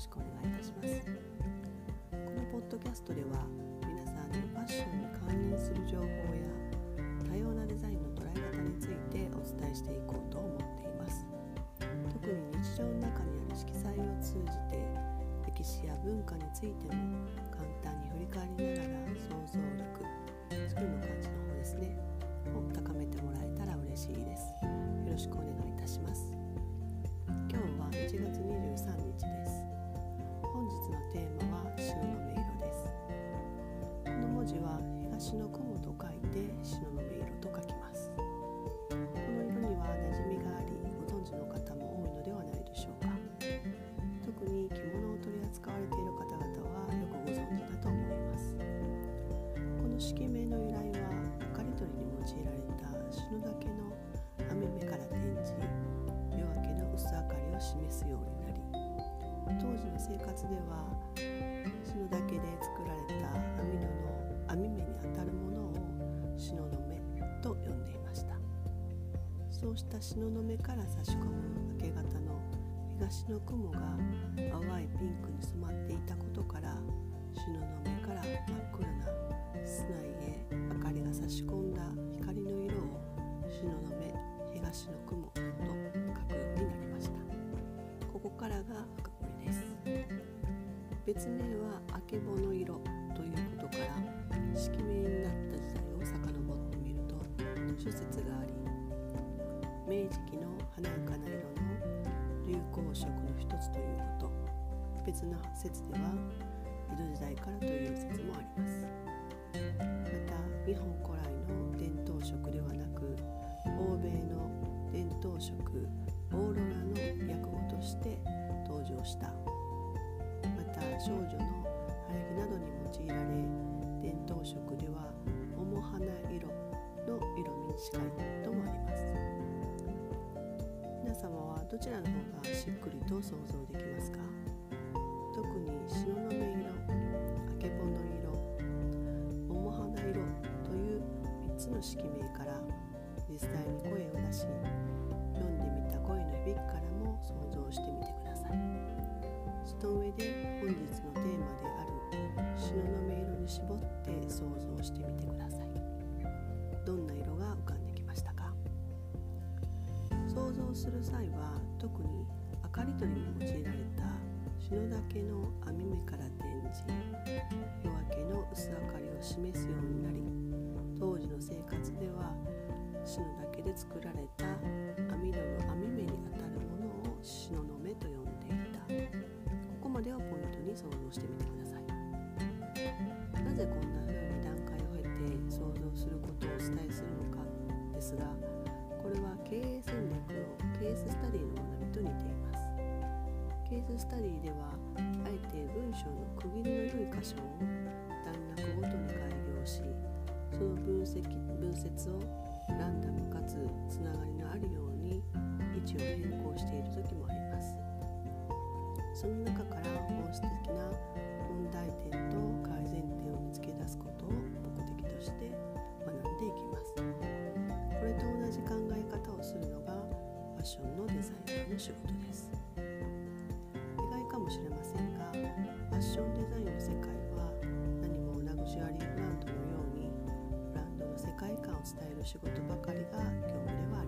しくお願いいたします。このポッドキャストでは皆さんにファッションに関連する情報や多様なデザインの捉え方についてお伝えしていこうと思っています。特に日常の中にある色彩を通じて歴史や文化についても活では篠岳で作られた網戸の網目にあたるものを篠の目と呼んでいました。そうした篠の目から差し込む明け方の東の雲が淡いピンクに染まっていたことから篠の目から真っ暗な室内へ明かりが差し込んだ光の色を篠の目東の雲と書くようになりました。ここからが別名はあけぼの色ということから色名になった時代を遡ってみると諸説があり明治期の華やかな色の流行色の一つということ。別な説では江戸時代からという説もあります。また日本古来の伝統色ではなく欧米の伝統色オーロラの訳語として登場した。た少女の晴れ着などに用いられ伝統色では桃花色の色味に近いともあります。皆様はどちらの方がしっくりと想像できますか？特に篠の目色あけぼの色桃花色という3つの色名から実際に声を出し読んでみた声の響きからも想像してみてください。その上で本日のテーマである篠の目色に絞って想像してみてください。どんな色が浮かんできましたか？想像する際は特に明かり取りに用いられた篠岳の網目から転じ夜明けの薄明かりを示すようになり当時の生活では篠岳で作られた網戸の網目にあたるものを篠の像してみてください。なぜこんな風に段階を経て想像することをお伝えするのかですがこれは経営戦略のケーススタディの学びと似ています。ケーススタディではあえて文章の区切りの良い箇所を段落ごとに開業しその分析分節をランダムかつつながりのあるように位置を変更している時もあります。その中から本質的な問題点と改善点を見つけ出すことを目的として学んでいきます。これと同じ考え方をするのがファッションのデザイナーの仕事です。意外かもしれませんがファッションデザインの世界は何もラグジュアリーブランドのようにブランドの世界観を伝える仕事ばかりが業務では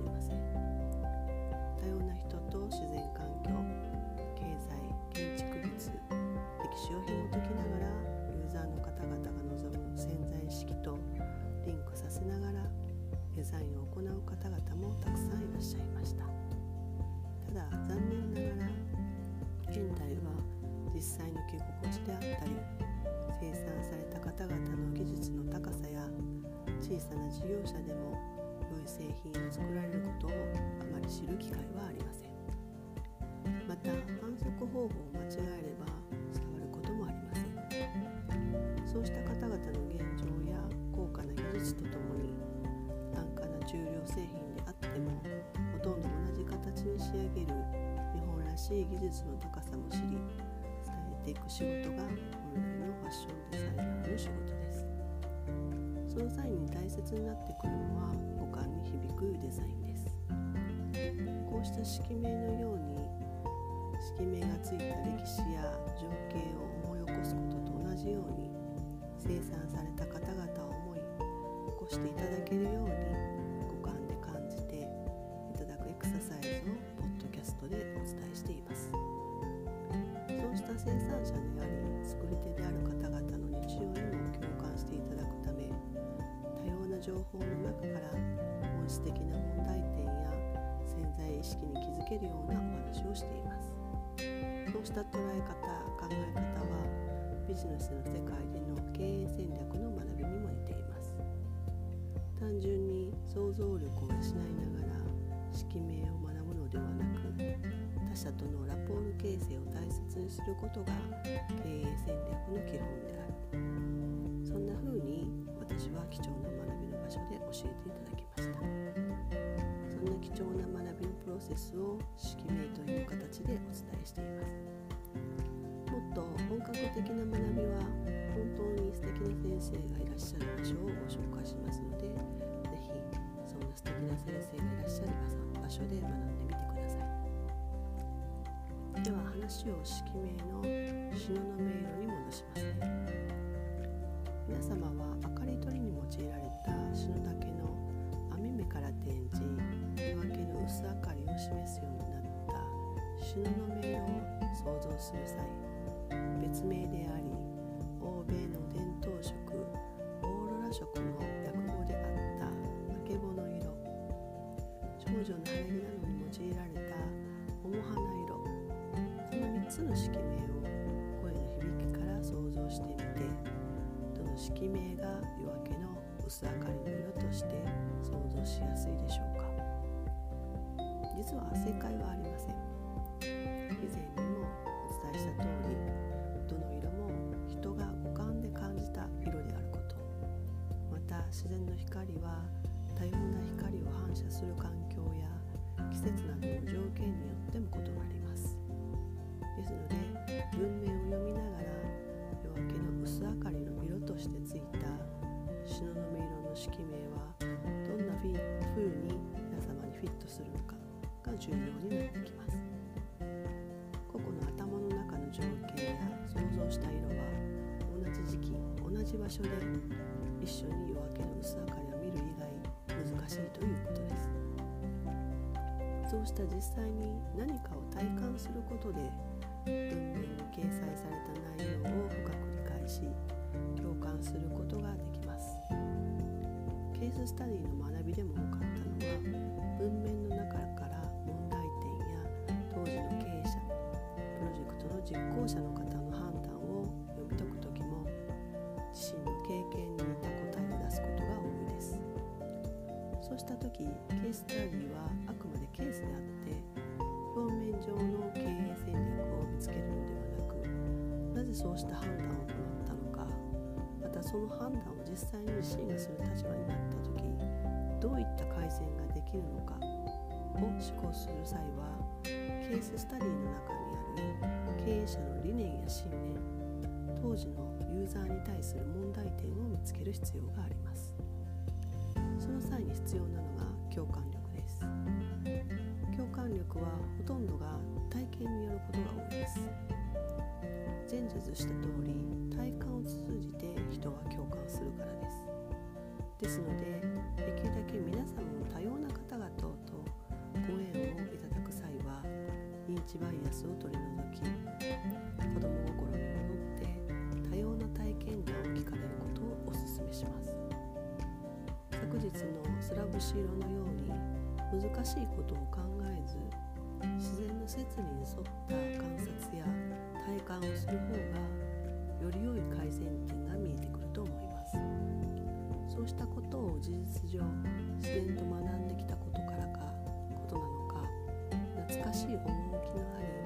小さな事業者でも良い製品を作られることをあまり知る機会はありません。また反則方法を間違えれば伝わることもありません。そうした方々の現状や高価な技術とともに安価な重量製品であってもほとんど同じ形に仕上げる日本らしい技術の高さも知り伝えていく仕事が本来のファッションデザイナーの仕事です。その際に大切になってくるのは五感に響くデザインです。こうした色名のように色名がついた歴史や情景を思い起こすことと同じように生産された方々を思い起こしていただけるように五感で感じていただくエクササイズをポッドキャストでお伝えしています。そうした生産者情報の中から本質的な問題点や潜在意識に気づけるようなお話をしています。そうした捉え方考え方はビジネスの世界での経営戦略の学びにも似ています。単純に想像力を養いながら識名を学ぶのではなく他者とのラポール形成を大切にすることが経営戦略の基本である。そんな風に私は貴重な学び所で教えていただきました。そんな貴重な学びのプロセスを識名という形でお伝えしています。もっと本格的な学びは本当に素敵な先生がいらっしゃる場所をご紹介しますので是非そんな素敵な先生がいらっしゃる場所で学んでみてください。では話を識名の東雲色に戻しますね。皆様は明かり取りに用いられた篠竹の網目から転じ夜明けの薄明かりを示すようになった東雲色を想像する際別名であり欧米の伝統色オーロラ色の略語であったあけぼの色少女の花着などに用いられた桃花色この3つの色名を声の響きから想像してみてどの色名が夜明けの薄明かりの色として想像しやすいでしょうか実は正解はありません以前重要になってきます。個々の頭の中の情景や想像した色は同じ時期同じ場所で一緒に夜明けの薄明かりを見る以外難しいということです。そうした実際に何かを体感することで文面に掲載された内容を深く理解し共感することができます。ケーススタディの学びでも多かったのはした時ケーススタディはあくまでケースであって表面上の経営戦略を見つけるのではなくなぜそうした判断を行ったのかまたその判断を実際に自身がする立場になった時どういった改善ができるのかを思考する際はケーススタディの中にある経営者の理念や信念当時のユーザーに対する問題点を見つける必要があります。際に必要なのが共感力です。共感力はほとんどが体験によることが多いです。前述した通り体感を通じて人は共感するからです。ですのでできるだけ皆さんも多様な方々とご縁をいただく際は認知バイアスを取り除き子供心に戻って多様な体験談を聞かれることをお勧めします。昨日のスラブシ色のように難しいことを考えず自然の摂理に沿った観察や体感をする方がより良い改善点が見えてくると思います。そうしたことを事実上自然と学んできたことからかことなのか懐かしい趣のある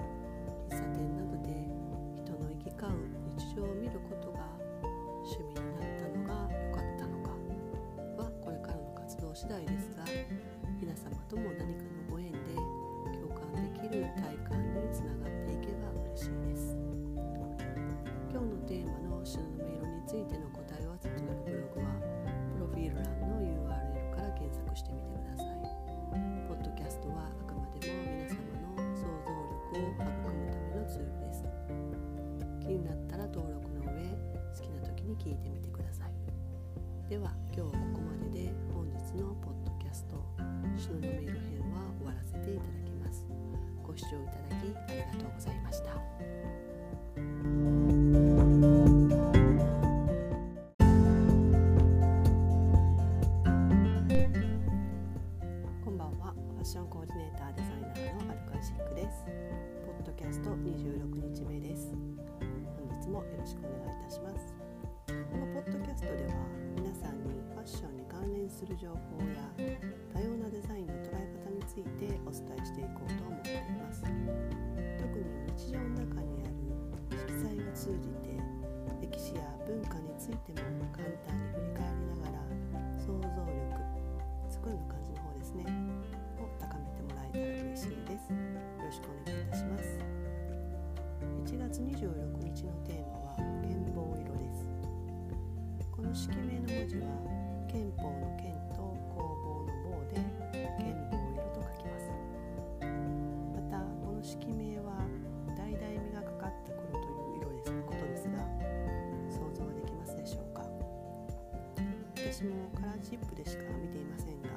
私もカラーチップでしか見ていませんが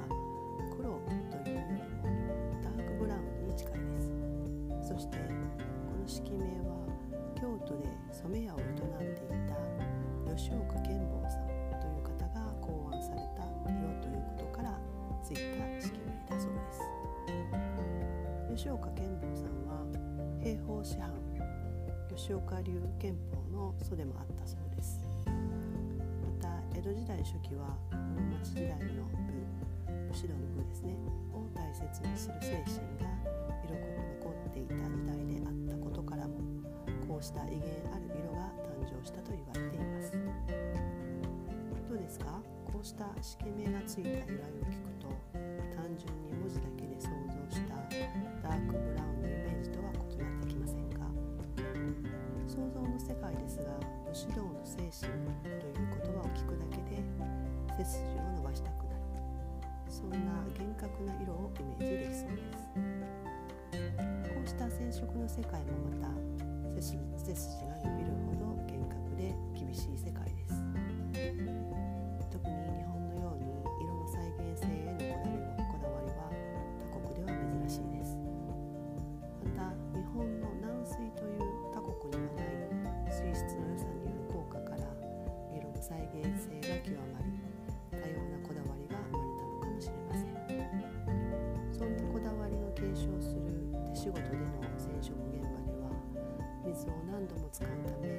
黒というよりもダークブラウンに近いです。そしてこの式名は京都で染屋を営んでいた吉岡健坊さんという方が考案された色ということからついた式名だそうです。吉岡健坊さんは兵法師範吉岡流憲法の祖でもあったそうです。江戸時代初期は室町時代の部武士道の部ですねを大切にする精神が色濃く残っていた時代であったことからもこうした威厳ある色が誕生したと言われています。どうですか？こうした式名がついた由来を聞くと単純に文字だけで想像したダークブラウンのイメージとは異なってきませんか？想像の世界ですが武士道の精神という言葉を聞くだけ背筋を伸ばしたくなる。そんな厳格な色をイメージできそうです。こうした染色の世界もまた背筋が伸びるほど厳格で厳しい世界です。仕事での染色現場では水を何度も使うため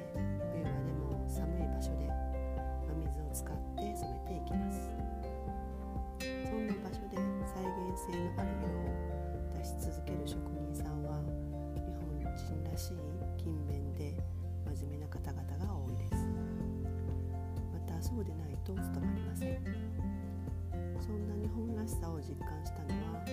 冬場でも寒い場所で真水を使って染めていきます。そんな場所で再現性のある色を出し続ける職人さんは日本人らしい勤勉で真面目な方々が多いです。またそうでないと務まりません。そんな日本らしさを実感したのは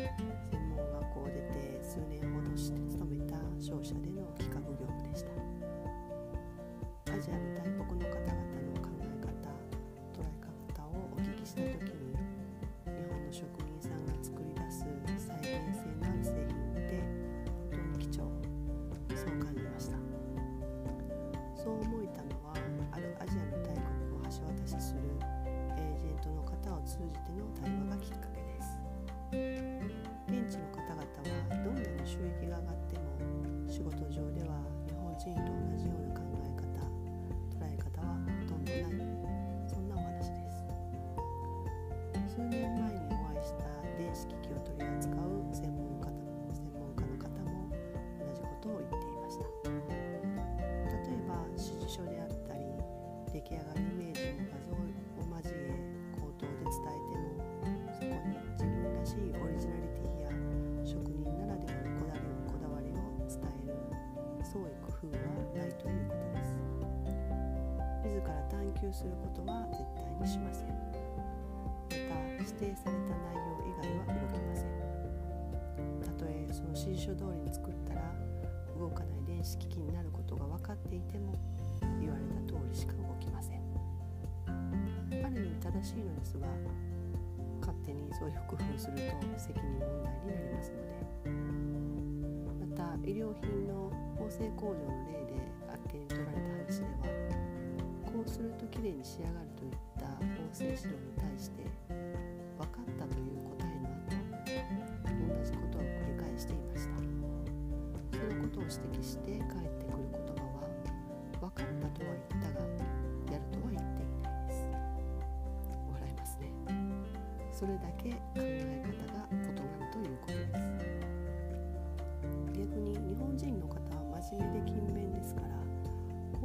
求することは絶対にしません。また指定された内容以外は動きません。たとえその指示書通りに作ったら動かない電子機器になることが分かっていても言われた通りしか動きません。ある意味正しいのですが勝手にそういう工夫すると責任問題になりますので。また医療品の縫製工場の例であっけに取られた話ではするときれいに仕上がると言った音声指導に対して分かったという答えの後同じことを繰り返していました。そのことを指摘して返ってくる言葉は分かったとは言ったがやるとは言っていないです。笑いますね。それだけ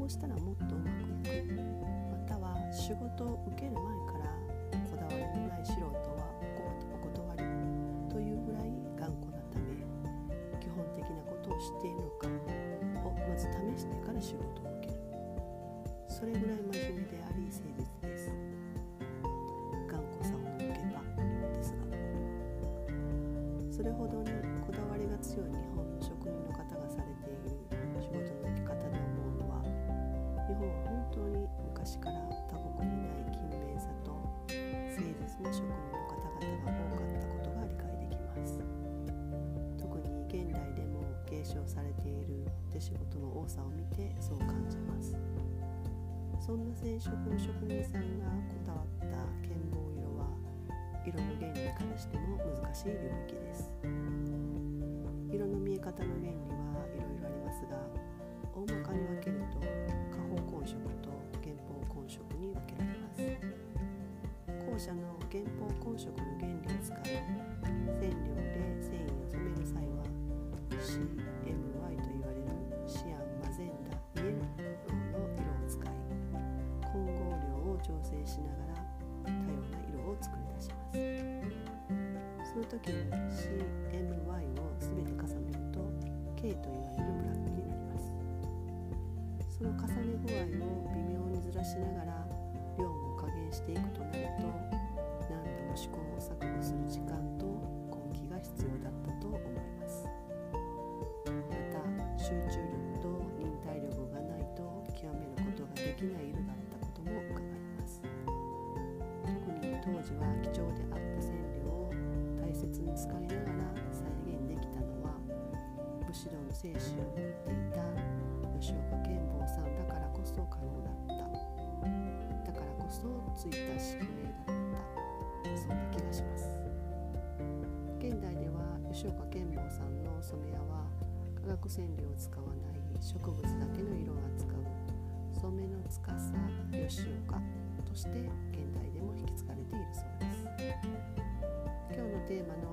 こうしたらもっとうまくいくまたは仕事を受ける。前からこだわりのない素人はお断りというぐらい頑固なため基本的なことを知っている。のかをまず試してから仕事を受ける。それぐらい真面目であり誠実です頑固さを抜けばですがそれほどにこだわりが強い日本仕事の多さを見てそう感じます。そんな染色の職人さんがこだわった剣棒色は色の原理からしても難しい領域です。色の見え方の原理はいろいろありますが大まかに分けると下方混色と原方混色に分けられます。後者の原方混色の原理を使い染料で繊維を染める際は C 時に CMY を全て重ねると K といわれるブラックになります。その重ね具合を微妙にずらしながら量も加減していくとなると何度も試行錯誤する時間武士道の精神を持っていた吉岡健坊さんだからこそ可能だった。だからこそついた宿命だった。そんな気がします。現代では吉岡健坊さんの染め屋は化学染料を使わない植物だけの色を扱う。染めの司吉岡として現代でも引き継がれているそうです。今日のテーマの